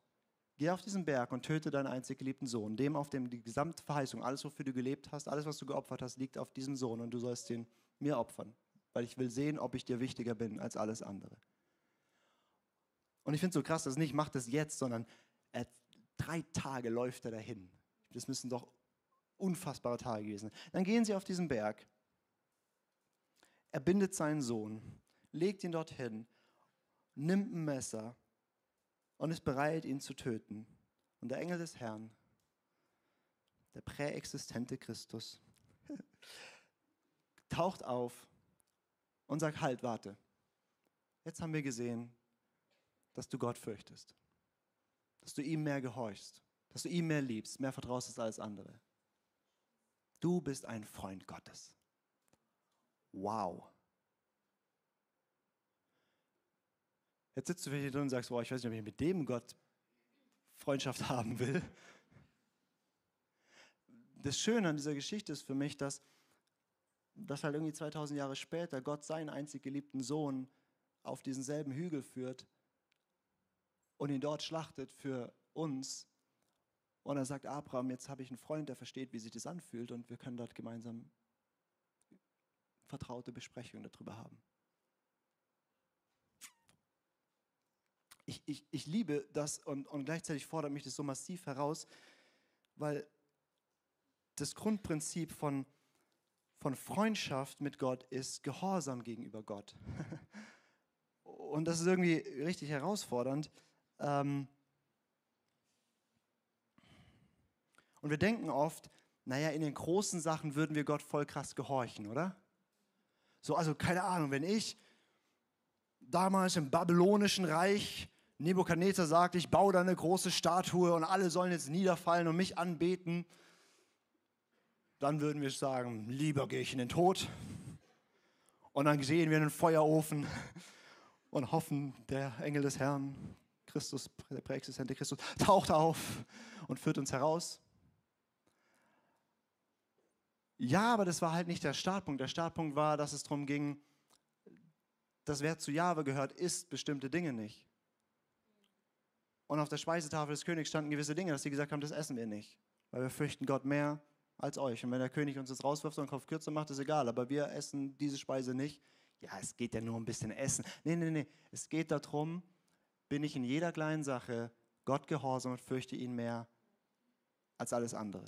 geh auf diesen Berg und töte deinen einzig geliebten Sohn, dem auf dem die gesamte Verheißung, alles wofür du gelebt hast, alles was du geopfert hast, liegt auf diesem Sohn und du sollst ihn mir opfern, weil ich will sehen, ob ich dir wichtiger bin als alles andere. Und ich finde es so krass, dass nicht macht es jetzt, sondern er, drei Tage läuft er dahin. Das müssen doch unfassbare Tage gewesen sein. Dann gehen sie auf diesen Berg. Er bindet seinen Sohn, legt ihn dorthin, nimmt ein Messer und ist bereit, ihn zu töten. Und der Engel des Herrn, der präexistente Christus, *laughs* taucht auf und sagt, halt, warte. Jetzt haben wir gesehen, dass du Gott fürchtest, dass du ihm mehr gehorchst, dass du ihm mehr liebst, mehr vertraust als andere. Du bist ein Freund Gottes. Wow. Jetzt sitzt du hier drin und sagst, boah, ich weiß nicht, ob ich mit dem Gott Freundschaft *laughs* haben will. Das Schöne an dieser Geschichte ist für mich, dass, dass halt irgendwie 2000 Jahre später Gott seinen einzig geliebten Sohn auf diesen selben Hügel führt und ihn dort schlachtet für uns. Und er sagt, Abraham, jetzt habe ich einen Freund, der versteht, wie sich das anfühlt und wir können dort gemeinsam vertraute Besprechungen darüber haben. Ich, ich, ich liebe das und, und gleichzeitig fordert mich das so massiv heraus, weil das Grundprinzip von, von Freundschaft mit Gott ist Gehorsam gegenüber Gott. *laughs* und das ist irgendwie richtig herausfordernd. Ähm und wir denken oft, naja, in den großen Sachen würden wir Gott voll krass gehorchen, oder? So, also keine Ahnung, wenn ich damals im babylonischen Reich Nebukadnezar sagt, ich baue da eine große Statue und alle sollen jetzt niederfallen und mich anbeten, dann würden wir sagen, lieber gehe ich in den Tod. Und dann sehen wir einen Feuerofen und hoffen, der Engel des Herrn, Christus, der präexistente Christus, taucht auf und führt uns heraus. Ja, aber das war halt nicht der Startpunkt. Der Startpunkt war, dass es darum ging, dass wer zu Jahwe gehört, isst bestimmte Dinge nicht. Und auf der Speisetafel des Königs standen gewisse Dinge, dass sie gesagt haben, das essen wir nicht, weil wir fürchten Gott mehr als euch. Und wenn der König uns das rauswirft und den Kopf kürzer macht, ist egal, aber wir essen diese Speise nicht. Ja, es geht ja nur um ein bisschen Essen. Nee, nee, nee, es geht darum, bin ich in jeder kleinen Sache Gott gehorsam und fürchte ihn mehr als alles andere.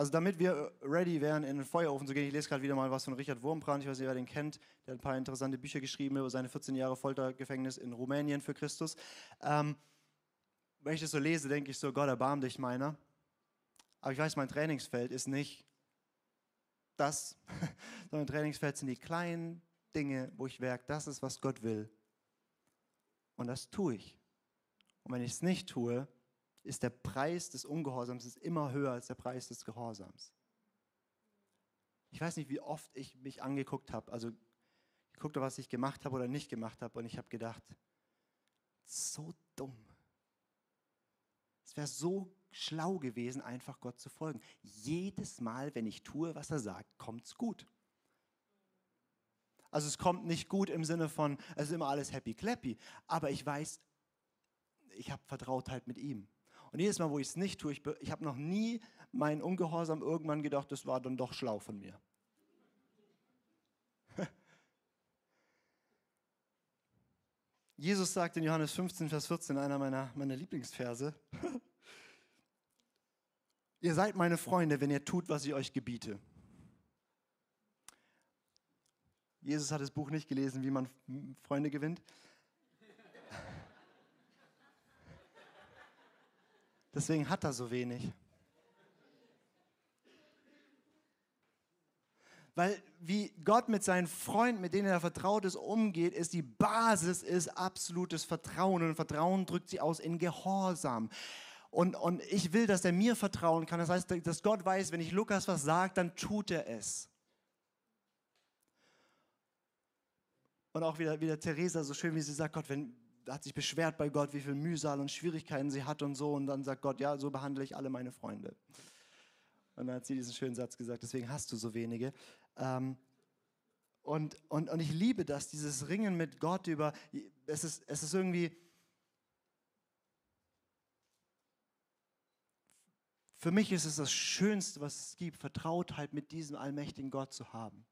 Also damit wir ready wären, in den Feuerofen zu gehen, ich lese gerade wieder mal was von Richard Wurmbrand, ich weiß nicht, wer den kennt, der hat ein paar interessante Bücher geschrieben über seine 14 Jahre Foltergefängnis in Rumänien für Christus. Ähm, wenn ich das so lese, denke ich so, Gott erbarm dich meiner. Aber ich weiß, mein Trainingsfeld ist nicht das, *laughs* sondern Trainingsfeld sind die kleinen Dinge, wo ich merke, das ist, was Gott will. Und das tue ich. Und wenn ich es nicht tue, ist der Preis des Ungehorsams ist immer höher als der Preis des Gehorsams. Ich weiß nicht, wie oft ich mich angeguckt habe, also geguckt habe, was ich gemacht habe oder nicht gemacht habe und ich habe gedacht, so dumm. Es wäre so schlau gewesen, einfach Gott zu folgen. Jedes Mal, wenn ich tue, was er sagt, kommt es gut. Also es kommt nicht gut im Sinne von, es ist immer alles happy clappy, aber ich weiß, ich habe Vertrautheit mit ihm. Und jedes Mal, wo ich es nicht tue, ich, ich habe noch nie meinen Ungehorsam irgendwann gedacht, das war dann doch schlau von mir. *laughs* Jesus sagt in Johannes 15, Vers 14, einer meiner, meiner Lieblingsverse, *laughs* ihr seid meine Freunde, wenn ihr tut, was ich euch gebiete. Jesus hat das Buch nicht gelesen, wie man Freunde gewinnt. Deswegen hat er so wenig. Weil wie Gott mit seinen Freunden, mit denen er vertraut ist, umgeht, ist die Basis ist absolutes Vertrauen. Und Vertrauen drückt sich aus in Gehorsam. Und, und ich will, dass er mir vertrauen kann. Das heißt, dass Gott weiß, wenn ich Lukas was sage, dann tut er es. Und auch wieder, wieder Theresa, so schön wie sie sagt, Gott, wenn, hat sich beschwert bei Gott, wie viel Mühsal und Schwierigkeiten sie hat und so. Und dann sagt Gott, ja, so behandle ich alle meine Freunde. Und dann hat sie diesen schönen Satz gesagt, deswegen hast du so wenige. Ähm, und, und, und ich liebe das, dieses Ringen mit Gott über, es ist, es ist irgendwie, für mich ist es das Schönste, was es gibt, Vertrautheit mit diesem allmächtigen Gott zu haben.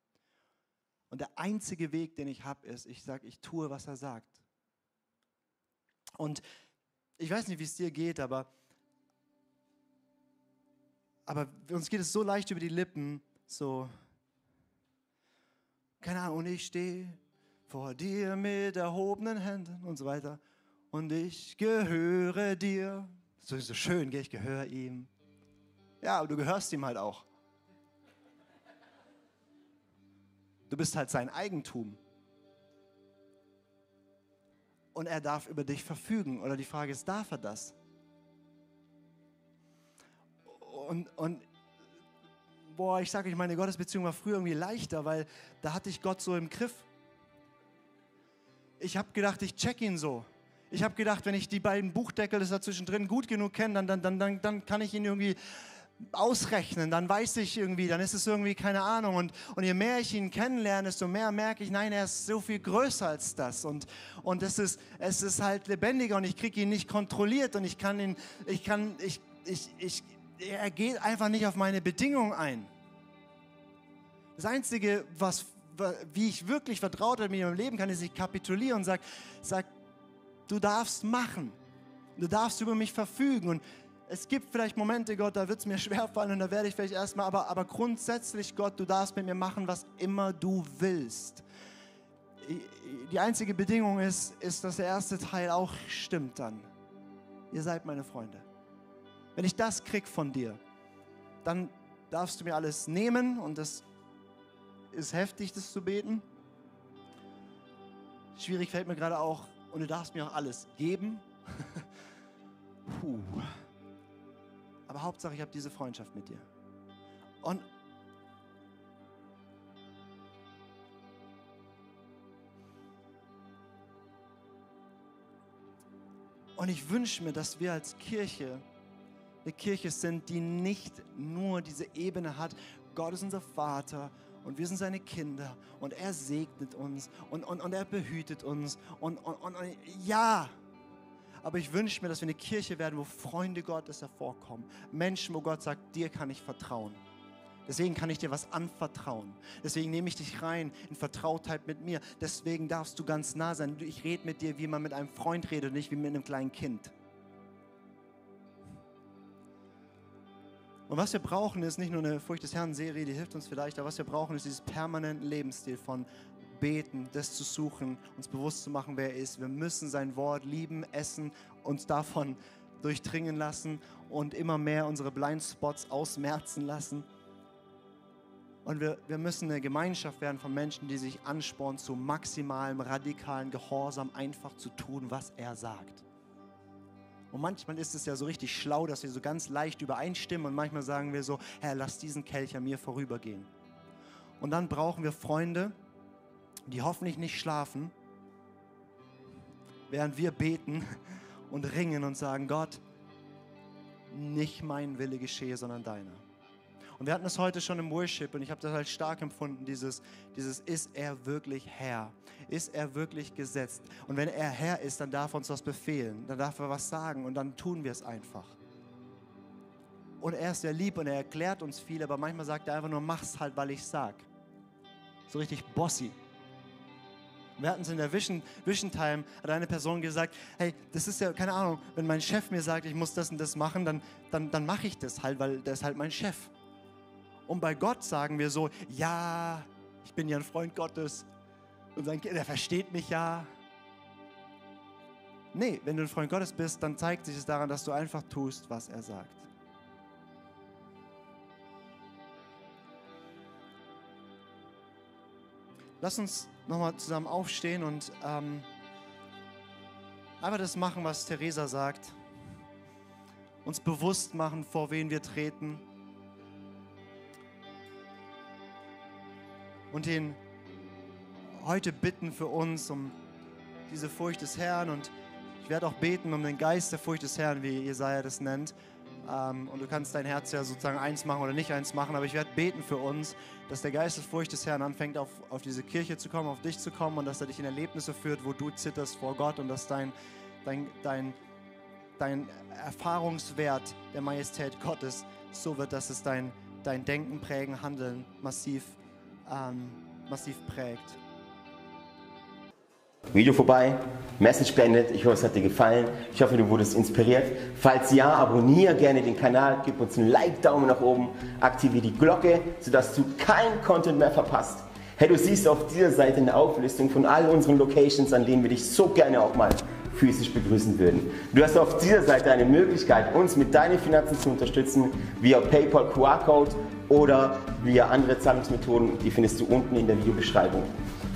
Und der einzige Weg, den ich habe, ist, ich sage, ich tue, was er sagt. Und ich weiß nicht, wie es dir geht, aber, aber uns geht es so leicht über die Lippen, so, keine Ahnung, und ich stehe vor dir mit erhobenen Händen und so weiter. Und ich gehöre dir. So, so schön, ich gehöre ihm. Ja, aber du gehörst ihm halt auch. Du bist halt sein Eigentum. Und er darf über dich verfügen. Oder die Frage ist, darf er das? Und, und boah, ich sage euch, meine Gottesbeziehung war früher irgendwie leichter, weil da hatte ich Gott so im Griff. Ich habe gedacht, ich check ihn so. Ich habe gedacht, wenn ich die beiden Buchdeckel das da zwischendrin gut genug kenne, dann, dann, dann, dann kann ich ihn irgendwie ausrechnen, dann weiß ich irgendwie, dann ist es irgendwie keine Ahnung. Und, und je mehr ich ihn kennenlerne, desto mehr merke ich, nein, er ist so viel größer als das. Und, und es, ist, es ist halt lebendiger und ich kriege ihn nicht kontrolliert und ich kann ihn, ich kann, ich, ich, ich, er geht einfach nicht auf meine Bedingungen ein. Das Einzige, was, wie ich wirklich vertraut mit ihm leben kann, ist, ich kapituliere und sage, sag, du darfst machen. Du darfst über mich verfügen. Und es gibt vielleicht Momente, Gott, da wird es mir *laughs* schwerfallen und da werde ich vielleicht erstmal, aber, aber grundsätzlich, Gott, du darfst mit mir machen, was immer du willst. Die einzige Bedingung ist, ist, dass der erste Teil auch stimmt dann. Ihr seid meine Freunde. Wenn ich das krieg von dir, dann darfst du mir alles nehmen und das ist heftig, das zu beten. Schwierig fällt mir gerade auch, und du darfst mir auch alles geben. Aber Hauptsache, ich habe diese Freundschaft mit dir. Und Und ich wünsche mir, dass wir als Kirche eine Kirche sind, die nicht nur diese Ebene hat, Gott ist unser Vater und wir sind seine Kinder und er segnet uns und, und, und er behütet uns und, und, und, und ja, aber ich wünsche mir, dass wir eine Kirche werden, wo Freunde Gottes hervorkommen. Menschen, wo Gott sagt, dir kann ich vertrauen. Deswegen kann ich dir was anvertrauen. Deswegen nehme ich dich rein in Vertrautheit mit mir. Deswegen darfst du ganz nah sein. Ich rede mit dir, wie man mit einem Freund redet, nicht wie mit einem kleinen Kind. Und was wir brauchen, ist nicht nur eine Furcht des Herrn-Serie, die hilft uns vielleicht, aber was wir brauchen, ist dieses permanente Lebensstil von Beten, das zu suchen, uns bewusst zu machen, wer er ist. Wir müssen sein Wort lieben, essen, uns davon *laughs* durchdringen lassen und immer mehr unsere Blindspots ausmerzen lassen. Und wir, wir müssen eine Gemeinschaft werden von Menschen, die sich anspornen zu maximalem, radikalen Gehorsam, einfach zu tun, was er sagt. Und manchmal ist es ja so richtig schlau, dass wir so ganz leicht übereinstimmen und manchmal sagen wir so, Herr, lass diesen Kelch an mir vorübergehen. Und dann brauchen wir Freunde, die hoffentlich nicht schlafen, während wir beten und ringen und sagen, Gott, nicht mein Wille geschehe, sondern deiner. Und wir hatten das heute schon im Worship und ich habe das halt stark empfunden, dieses, dieses, ist er wirklich Herr? Ist er wirklich gesetzt? Und wenn er Herr ist, dann darf er uns was befehlen, dann darf er was sagen und dann tun wir es einfach. Und er ist sehr lieb und er erklärt uns viel, aber manchmal sagt er einfach nur, mach's halt, weil ich sag. So richtig bossy. Wir hatten es in der Vision, Vision Time, hat eine Person gesagt, hey, das ist ja, keine Ahnung, wenn mein Chef mir sagt, ich muss das und das machen, dann, dann, dann mache ich das halt, weil der ist halt mein Chef. Und bei Gott sagen wir so, ja, ich bin ja ein Freund Gottes. Und sein Kind, der versteht mich ja. Nee, wenn du ein Freund Gottes bist, dann zeigt sich es daran, dass du einfach tust, was er sagt. Lass uns nochmal zusammen aufstehen und ähm, einfach das machen, was Theresa sagt. Uns bewusst machen, vor wen wir treten. und ihn heute bitten für uns um diese Furcht des Herrn und ich werde auch beten um den Geist der Furcht des Herrn, wie Jesaja das nennt. Ähm, und du kannst dein Herz ja sozusagen eins machen oder nicht eins machen, aber ich werde beten für uns, dass der Geistesfurcht des Herrn anfängt, auf, auf diese Kirche zu kommen, auf dich zu kommen und dass er dich in Erlebnisse führt, wo du zitterst vor Gott und dass dein, dein, dein, dein Erfahrungswert der Majestät Gottes so wird, dass es dein, dein Denken, Prägen, Handeln massiv, ähm, massiv prägt. Video vorbei, Message beendet. Ich hoffe, es hat dir gefallen. Ich hoffe, du wurdest inspiriert. Falls ja, abonniere gerne den Kanal, gib uns einen Like, Daumen nach oben, aktiviere die Glocke, sodass du kein Content mehr verpasst. Hey, du siehst auf dieser Seite eine Auflistung von all unseren Locations, an denen wir dich so gerne auch mal physisch begrüßen würden. Du hast auf dieser Seite eine Möglichkeit, uns mit deinen Finanzen zu unterstützen, via PayPal QR-Code oder via andere Zahlungsmethoden. Die findest du unten in der Videobeschreibung.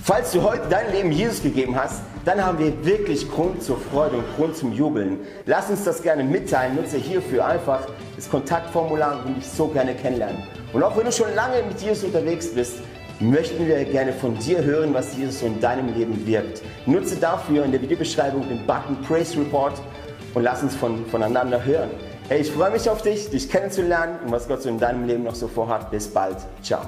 Falls du heute dein Leben Jesus gegeben hast, dann haben wir wirklich Grund zur Freude und Grund zum Jubeln. Lass uns das gerne mitteilen. Nutze hierfür einfach das Kontaktformular und dich so gerne kennenlernen. Und auch wenn du schon lange mit Jesus unterwegs bist, möchten wir gerne von dir hören, was Jesus so in deinem Leben wirkt. Nutze dafür in der Videobeschreibung den Button Praise Report und lass uns von, voneinander hören. Hey, ich freue mich auf dich, dich kennenzulernen und was Gott so in deinem Leben noch so vorhat. Bis bald. Ciao.